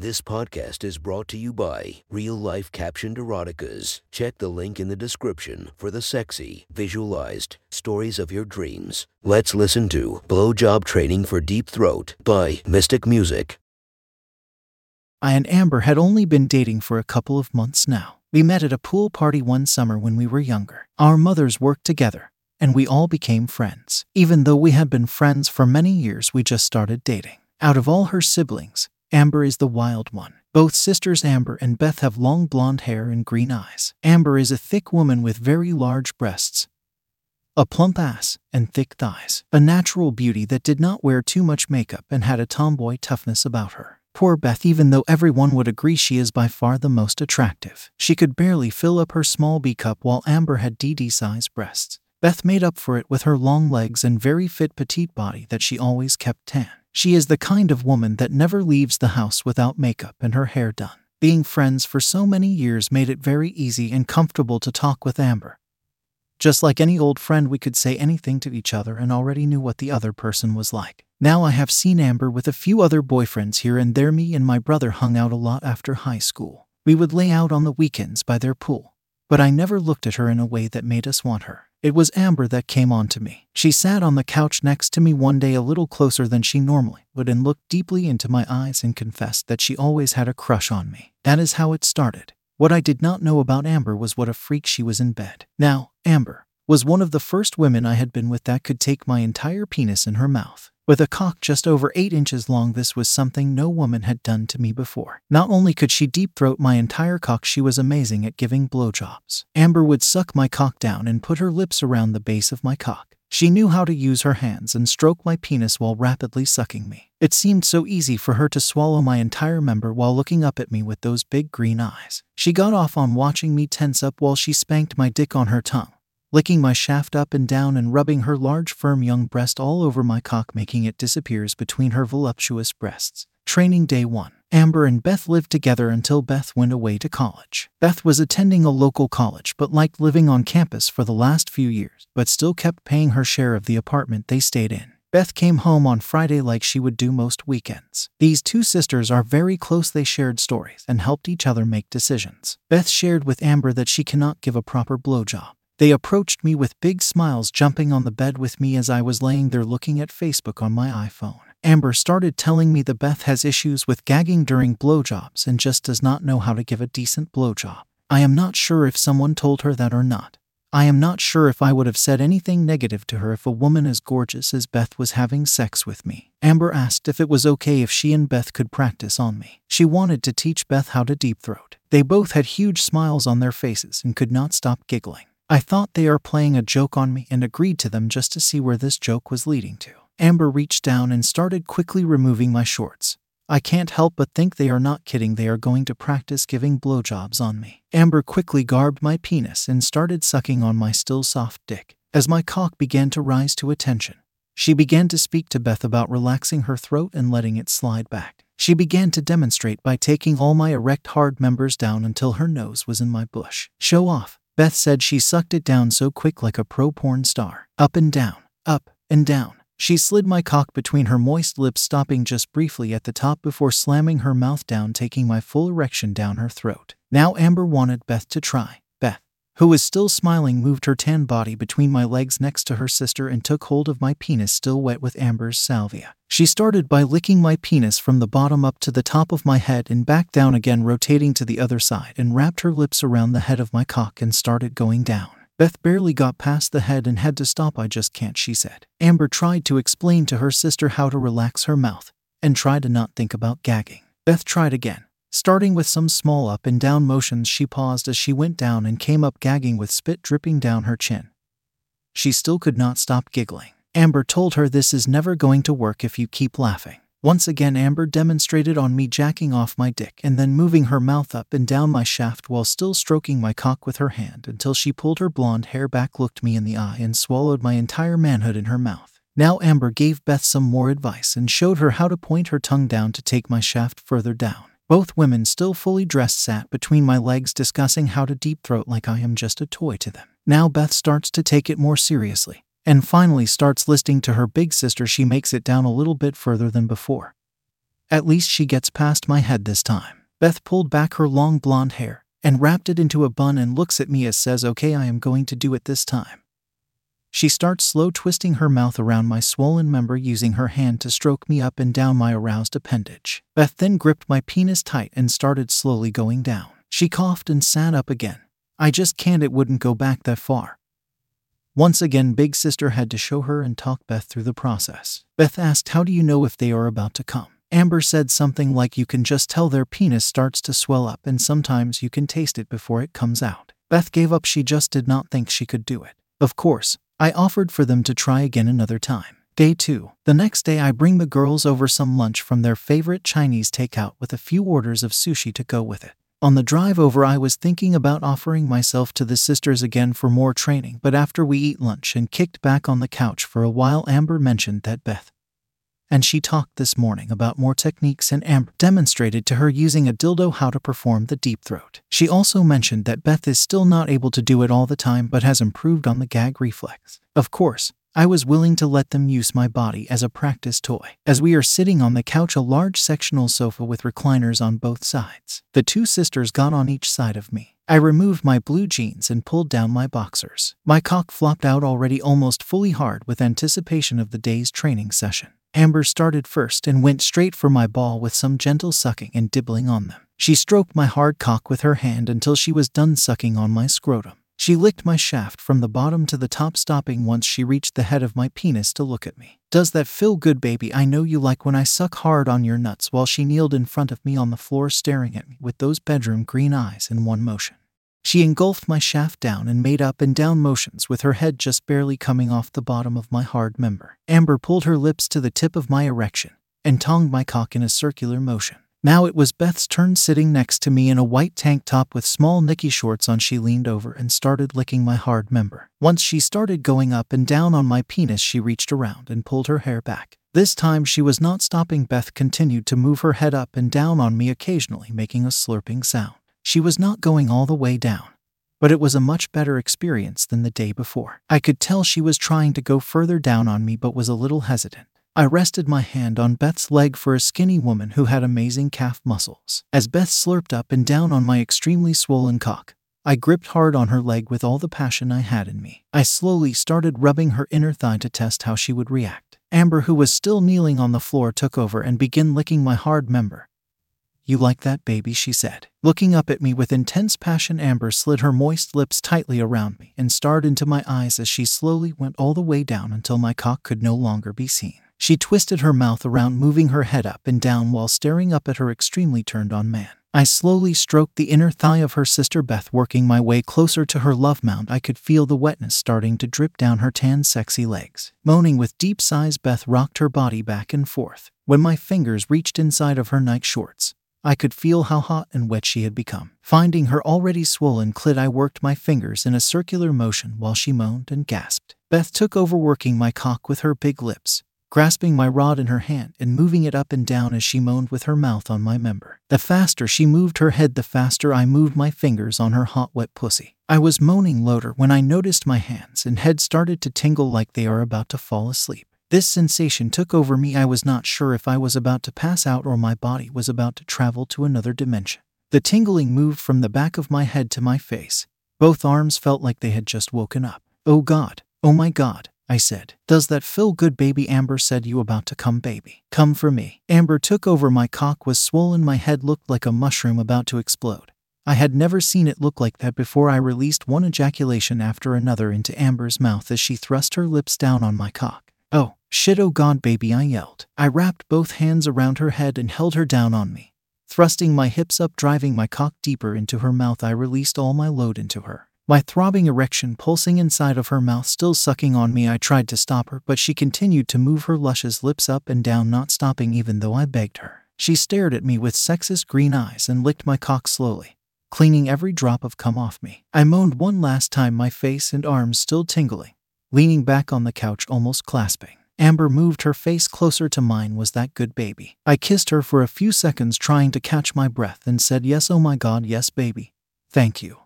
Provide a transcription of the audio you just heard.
This podcast is brought to you by Real Life Captioned Eroticas. Check the link in the description for the sexy, visualized stories of your dreams. Let's listen to Blowjob Training for Deep Throat by Mystic Music. I and Amber had only been dating for a couple of months now. We met at a pool party one summer when we were younger. Our mothers worked together, and we all became friends. Even though we had been friends for many years, we just started dating. Out of all her siblings, Amber is the wild one. Both sisters Amber and Beth have long blonde hair and green eyes. Amber is a thick woman with very large breasts, a plump ass, and thick thighs. A natural beauty that did not wear too much makeup and had a tomboy toughness about her. Poor Beth, even though everyone would agree she is by far the most attractive. She could barely fill up her small B cup while Amber had DD sized breasts. Beth made up for it with her long legs and very fit petite body that she always kept tan. She is the kind of woman that never leaves the house without makeup and her hair done. Being friends for so many years made it very easy and comfortable to talk with Amber. Just like any old friend, we could say anything to each other and already knew what the other person was like. Now I have seen Amber with a few other boyfriends here and there. Me and my brother hung out a lot after high school. We would lay out on the weekends by their pool, but I never looked at her in a way that made us want her. It was Amber that came on to me. She sat on the couch next to me one day a little closer than she normally would and looked deeply into my eyes and confessed that she always had a crush on me. That is how it started. What I did not know about Amber was what a freak she was in bed. Now, Amber was one of the first women I had been with that could take my entire penis in her mouth. With a cock just over 8 inches long, this was something no woman had done to me before. Not only could she deep throat my entire cock, she was amazing at giving blowjobs. Amber would suck my cock down and put her lips around the base of my cock. She knew how to use her hands and stroke my penis while rapidly sucking me. It seemed so easy for her to swallow my entire member while looking up at me with those big green eyes. She got off on watching me tense up while she spanked my dick on her tongue licking my shaft up and down and rubbing her large, firm young breast all over my cock, making it disappears between her voluptuous breasts. Training day one. Amber and Beth lived together until Beth went away to college. Beth was attending a local college but liked living on campus for the last few years, but still kept paying her share of the apartment they stayed in. Beth came home on Friday like she would do most weekends. These two sisters are very close, they shared stories and helped each other make decisions. Beth shared with Amber that she cannot give a proper blowjob. They approached me with big smiles, jumping on the bed with me as I was laying there looking at Facebook on my iPhone. Amber started telling me that Beth has issues with gagging during blowjobs and just does not know how to give a decent blowjob. I am not sure if someone told her that or not. I am not sure if I would have said anything negative to her if a woman as gorgeous as Beth was having sex with me. Amber asked if it was okay if she and Beth could practice on me. She wanted to teach Beth how to deep throat. They both had huge smiles on their faces and could not stop giggling. I thought they are playing a joke on me and agreed to them just to see where this joke was leading to. Amber reached down and started quickly removing my shorts. I can't help but think they are not kidding, they are going to practice giving blowjobs on me. Amber quickly garbed my penis and started sucking on my still soft dick. As my cock began to rise to attention, she began to speak to Beth about relaxing her throat and letting it slide back. She began to demonstrate by taking all my erect hard members down until her nose was in my bush. Show off. Beth said she sucked it down so quick like a pro porn star. Up and down, up and down. She slid my cock between her moist lips, stopping just briefly at the top before slamming her mouth down, taking my full erection down her throat. Now Amber wanted Beth to try who was still smiling, moved her tan body between my legs next to her sister and took hold of my penis, still wet with Amber's salvia. She started by licking my penis from the bottom up to the top of my head and back down again, rotating to the other side, and wrapped her lips around the head of my cock and started going down. Beth barely got past the head and had to stop. I just can't, she said. Amber tried to explain to her sister how to relax her mouth and try to not think about gagging. Beth tried again. Starting with some small up and down motions, she paused as she went down and came up, gagging with spit dripping down her chin. She still could not stop giggling. Amber told her this is never going to work if you keep laughing. Once again, Amber demonstrated on me jacking off my dick and then moving her mouth up and down my shaft while still stroking my cock with her hand until she pulled her blonde hair back, looked me in the eye, and swallowed my entire manhood in her mouth. Now, Amber gave Beth some more advice and showed her how to point her tongue down to take my shaft further down. Both women, still fully dressed, sat between my legs discussing how to deep throat like I am just a toy to them. Now Beth starts to take it more seriously, and finally starts listening to her big sister. She makes it down a little bit further than before. At least she gets past my head this time. Beth pulled back her long blonde hair and wrapped it into a bun and looks at me as says, Okay, I am going to do it this time. She starts slow twisting her mouth around my swollen member using her hand to stroke me up and down my aroused appendage. Beth then gripped my penis tight and started slowly going down. She coughed and sat up again. I just can't, it wouldn't go back that far. Once again, Big Sister had to show her and talk Beth through the process. Beth asked, How do you know if they are about to come? Amber said something like, You can just tell their penis starts to swell up, and sometimes you can taste it before it comes out. Beth gave up, she just did not think she could do it. Of course, I offered for them to try again another time. Day 2. The next day, I bring the girls over some lunch from their favorite Chinese takeout with a few orders of sushi to go with it. On the drive over, I was thinking about offering myself to the sisters again for more training, but after we eat lunch and kicked back on the couch for a while, Amber mentioned that Beth and she talked this morning about more techniques and Amber demonstrated to her using a dildo how to perform the deep throat. She also mentioned that Beth is still not able to do it all the time but has improved on the gag reflex. Of course, I was willing to let them use my body as a practice toy. As we are sitting on the couch, a large sectional sofa with recliners on both sides. The two sisters got on each side of me. I removed my blue jeans and pulled down my boxers. My cock flopped out already almost fully hard with anticipation of the day's training session. Amber started first and went straight for my ball with some gentle sucking and dibbling on them. She stroked my hard cock with her hand until she was done sucking on my scrotum. She licked my shaft from the bottom to the top, stopping once she reached the head of my penis to look at me. Does that feel good, baby? I know you like when I suck hard on your nuts while she kneeled in front of me on the floor, staring at me with those bedroom green eyes in one motion. She engulfed my shaft down and made up and down motions with her head just barely coming off the bottom of my hard member. Amber pulled her lips to the tip of my erection and tongued my cock in a circular motion. Now it was Beth's turn sitting next to me in a white tank top with small Nicky shorts on. She leaned over and started licking my hard member. Once she started going up and down on my penis, she reached around and pulled her hair back. This time she was not stopping. Beth continued to move her head up and down on me, occasionally making a slurping sound. She was not going all the way down, but it was a much better experience than the day before. I could tell she was trying to go further down on me but was a little hesitant. I rested my hand on Beth's leg for a skinny woman who had amazing calf muscles. As Beth slurped up and down on my extremely swollen cock, I gripped hard on her leg with all the passion I had in me. I slowly started rubbing her inner thigh to test how she would react. Amber, who was still kneeling on the floor, took over and began licking my hard member. You like that, baby, she said. Looking up at me with intense passion, Amber slid her moist lips tightly around me and stared into my eyes as she slowly went all the way down until my cock could no longer be seen. She twisted her mouth around, moving her head up and down while staring up at her extremely turned on man. I slowly stroked the inner thigh of her sister Beth, working my way closer to her love mound. I could feel the wetness starting to drip down her tan, sexy legs. Moaning with deep sighs, Beth rocked her body back and forth. When my fingers reached inside of her night shorts, I could feel how hot and wet she had become. Finding her already swollen clit, I worked my fingers in a circular motion while she moaned and gasped. Beth took over working my cock with her big lips, grasping my rod in her hand and moving it up and down as she moaned with her mouth on my member. The faster she moved her head, the faster I moved my fingers on her hot, wet pussy. I was moaning louder when I noticed my hands and head started to tingle like they are about to fall asleep. This sensation took over me. I was not sure if I was about to pass out or my body was about to travel to another dimension. The tingling moved from the back of my head to my face. Both arms felt like they had just woken up. Oh God, oh my God, I said. Does that feel good, baby? Amber said, You about to come, baby. Come for me. Amber took over. My cock was swollen. My head looked like a mushroom about to explode. I had never seen it look like that before. I released one ejaculation after another into Amber's mouth as she thrust her lips down on my cock. Oh, Shit, oh God, baby, I yelled. I wrapped both hands around her head and held her down on me. Thrusting my hips up, driving my cock deeper into her mouth, I released all my load into her. My throbbing erection pulsing inside of her mouth, still sucking on me, I tried to stop her, but she continued to move her luscious lips up and down, not stopping even though I begged her. She stared at me with sexist green eyes and licked my cock slowly, cleaning every drop of cum off me. I moaned one last time, my face and arms still tingling, leaning back on the couch, almost clasping. Amber moved her face closer to mine. Was that good, baby? I kissed her for a few seconds, trying to catch my breath, and said, Yes, oh my god, yes, baby. Thank you.